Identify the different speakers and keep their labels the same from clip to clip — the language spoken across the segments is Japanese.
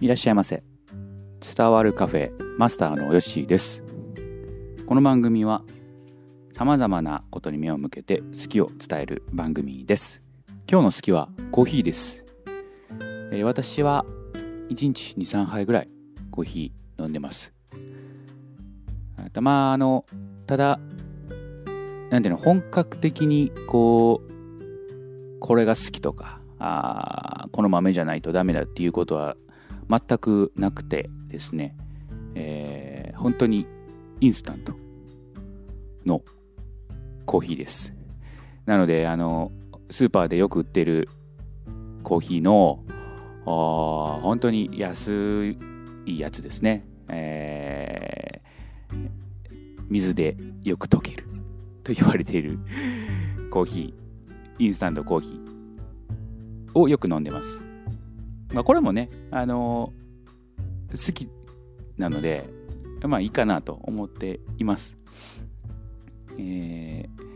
Speaker 1: いらっしゃいませ。伝わるカフェマスターのヨッシーです。この番組は様々なことに目を向けて好きを伝える番組です。今日の好きはコーヒーです。えー私は1日2、3杯ぐらいコーヒー飲んでます。あとまあ、あの、ただ、なんていうの、本格的にこう、これが好きとか、あこの豆じゃないとダメだっていうことは全くなくてですね、えー本当にインスタントのコーヒーです。なので、あの、スーパーでよく売ってるコーヒーの、ー本当に安いやつですね。えー水でよく溶けると言われているコーヒー、インスタントコーヒーをよく飲んでます。まあ、これもね、あの好きなので、まあいいかなと思っています。えー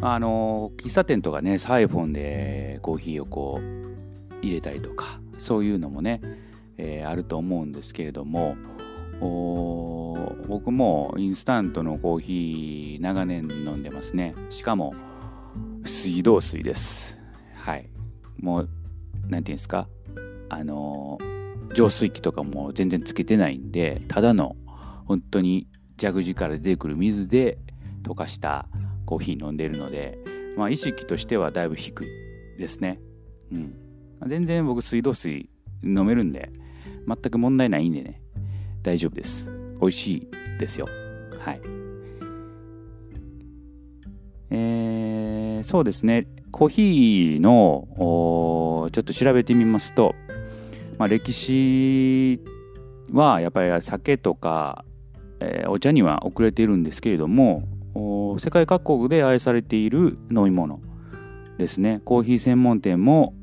Speaker 1: あの喫茶店とかね、サイフォンでコーヒーをこう入れたりとか、そういうのもね、えーあると思うんですけれども、僕もインスタントのコーヒー長年飲んでますね。しかも水道水です。はい。もう、なんていうんですか、あの浄水器とかも全然つけてないんで、ただの本当に蛇口から出てくる水で溶かしたコーヒー飲んでるので、まあ意識としてはだいぶ低いですね。うん。全然僕水道水飲めるんで、全く問題ないんでね、大丈夫です。美味しいですよ。はい。えー、そうですね。コーヒーの、ーちょっと調べてみますと、まあ、歴史はやっぱり酒とか、えーお茶には遅れているんですけれども世界各国で愛されている飲み物ですね。コーヒー専門店も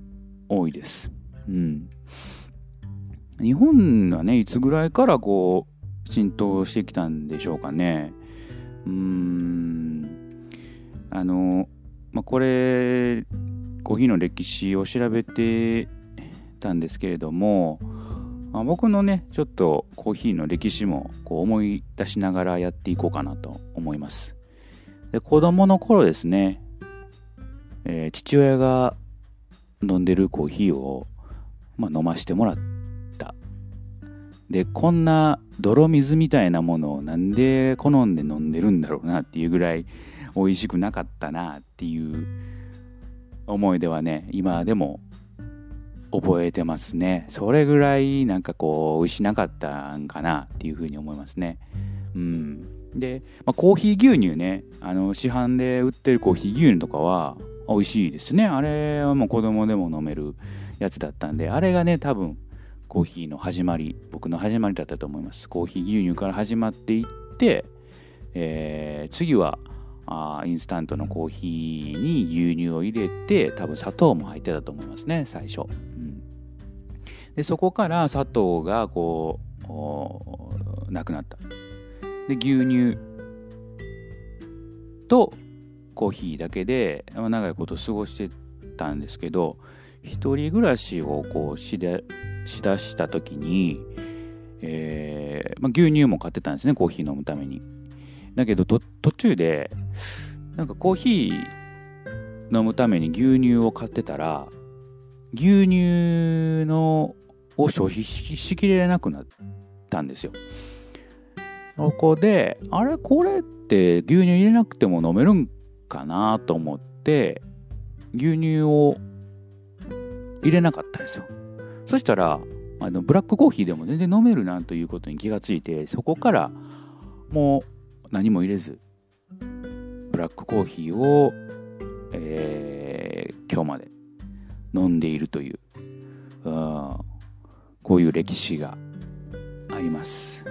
Speaker 1: 多いです、うん、日本はねいつぐらいからこう浸透してきたんでしょうかね。うーん。あの、まあ、これコーヒーの歴史を調べてたんですけれども、まあ僕のねちょっとコーヒーの歴史もこう思い出しながらやっていこうかなと思います。で子供の頃ですね、えー父親が飲んでるコーヒーを、まあ、飲ましてもらった。でこんな泥水みたいなものをなんで好んで飲んでるんだろうなっていうぐらい美味しくなかったなっていう思い出はね今でも覚えてますね。それぐらいなんかこう美味しなかったんかなっていうふうに思いますね。うん。で、まあ、コーヒー牛乳ね。あの市販で売ってるコーヒー牛乳とかは美味しいですね。あれはもう子供でも飲めるやつだったんであれがね多分コーヒーの始まり僕の始まりだったと思います。コーヒー牛乳から始まっていって、えー次はあインスタントのコーヒーに牛乳を入れて多分砂糖も入ってたと思いますね最初、でそこから砂糖がこうおーなくなった。で牛乳とコーヒーだけで長いこと過ごしてたんですけど一人暮らしをこうしでしだした時に、えーまあ、牛乳も買ってたんですねコーヒー飲むために。だけど途中でなんかコーヒー飲むために牛乳を買ってたら牛乳のを消費しきれなくなったんですよ。そこであれ？これって牛乳入れなくても飲めるんかなと思って牛乳を入れなかったんですよ。そしたらあのブラックコーヒーでも全然飲めるなということに気がついてそこからもう何も入れずブラックコーヒーを、えー今日まで飲んでいるといううんこういう歴史があります。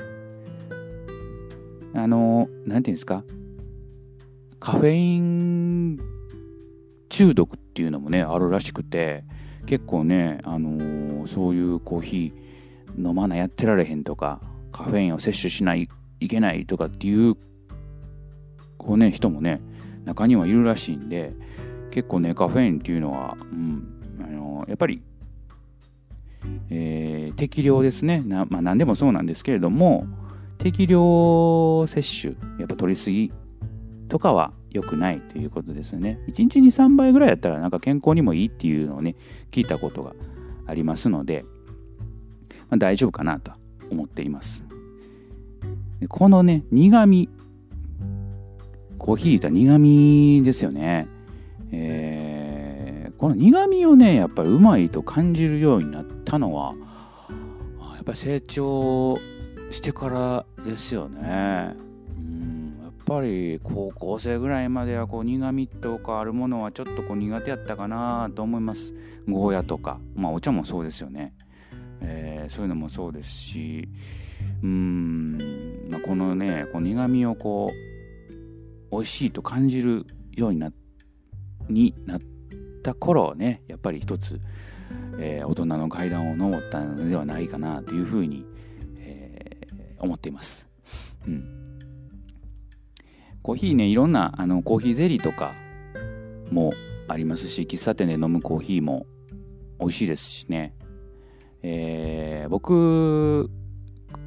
Speaker 1: あのなんていうんですか？カフェイン中毒っていうのもねあるらしくて結構ね、あのーそういうコーヒー飲まないやってられへんとかカフェインを摂取しないいけないとかっていうこう、ね、人もね中にはいるらしいんで結構ねカフェインっていうのは、うんあのやっぱりえー、適量ですね。な、まあ、何でもそうなんですけれども適量摂取やっぱ取りすぎとかは良くないということですね。1日に3倍ぐらいやったらなんか健康にもいいっていうのをね聞いたことがありますので、まあ、大丈夫かなと思っています。このね苦味コーヒー言った苦味ですよね。えー、この苦味をねやっぱりうまいと感じるようになったのはやっぱり成長してからですよね。うんやっぱり高校生ぐらいまではこう苦味とかあるものはちょっとこう苦手やったかなと思います。ゴーヤとか。まあお茶もそうですよね、えー、そういうのもそうですし。うん、まあ、このねこう苦味をこう美味しいと感じるようになになった頃ねやっぱり一つ、えー、大人の階段を上ったのではないかなというふうに、えー、思っています、うん、コーヒーねいろんなあのコーヒーゼリーとかもありますし喫茶店で飲むコーヒーも美味しいですしね、えー、僕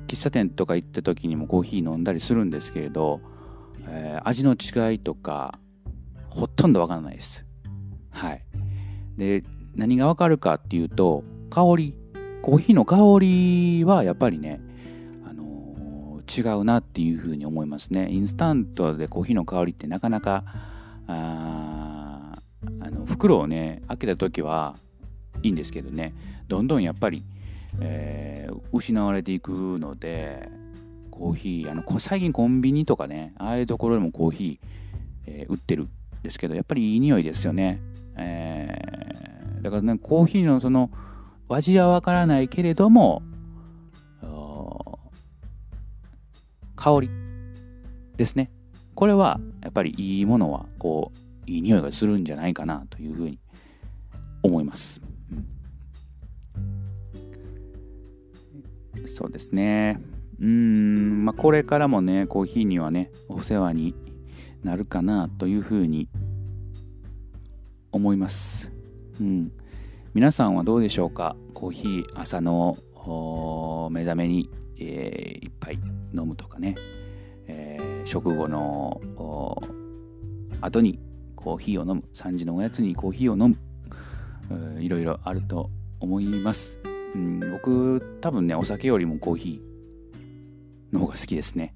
Speaker 1: 喫茶店とか行った時にもコーヒー飲んだりするんですけれど、えー、味の違いとかほとんどわからないです。で、何がわかるかっていうと、香り。コーヒーの香りはやっぱりね、あのー、違うなっていうふうに思いますね。インスタントでコーヒーの香りってなかなか、ああの袋をね、開けた時はいいんですけどね、どんどんやっぱり、えー、失われていくので、コーヒー、あの最近コンビニとかね、ああいうところでもコーヒー、えー、売ってるんですけど、やっぱりいい匂いですよね。えー、だからね、コーヒーのその、味はわからないけれども、香りですね。これは、やっぱりいいものは、こう、いい匂いがするんじゃないかなというふうに思います。うん、そうですね。うん、まあ、これからもね、コーヒーにはね、お世話になるかなというふうに思います。うん、皆さんはどうでしょうか？コーヒー朝の目覚めに、えー、一杯飲むとかね、えー、食後の後にコーヒーを飲む。3時のおやつにコーヒーを飲む。いろいろあると思います、うん、僕多分ねお酒よりもコーヒーの方が好きですね。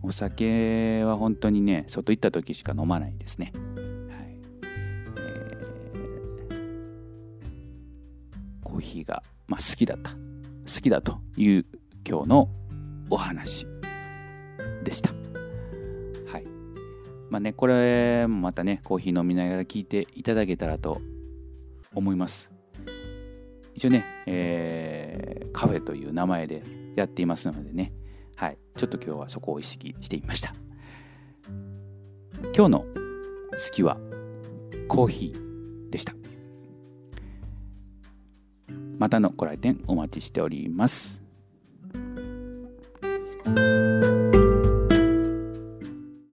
Speaker 1: お酒は本当にね外行った時しか飲まないですね、コーヒーが、まあ、好きだった。好きだという今日のお話でした。はい。まあねこれもまたねコーヒー飲みながら聞いていただけたらと思います。一応ね、えー、カフェという名前でやっていますのでね。はい、ちょっと今日はそこを意識してみました。今日の好きはコーヒーでした。またのご来店お待ちしております。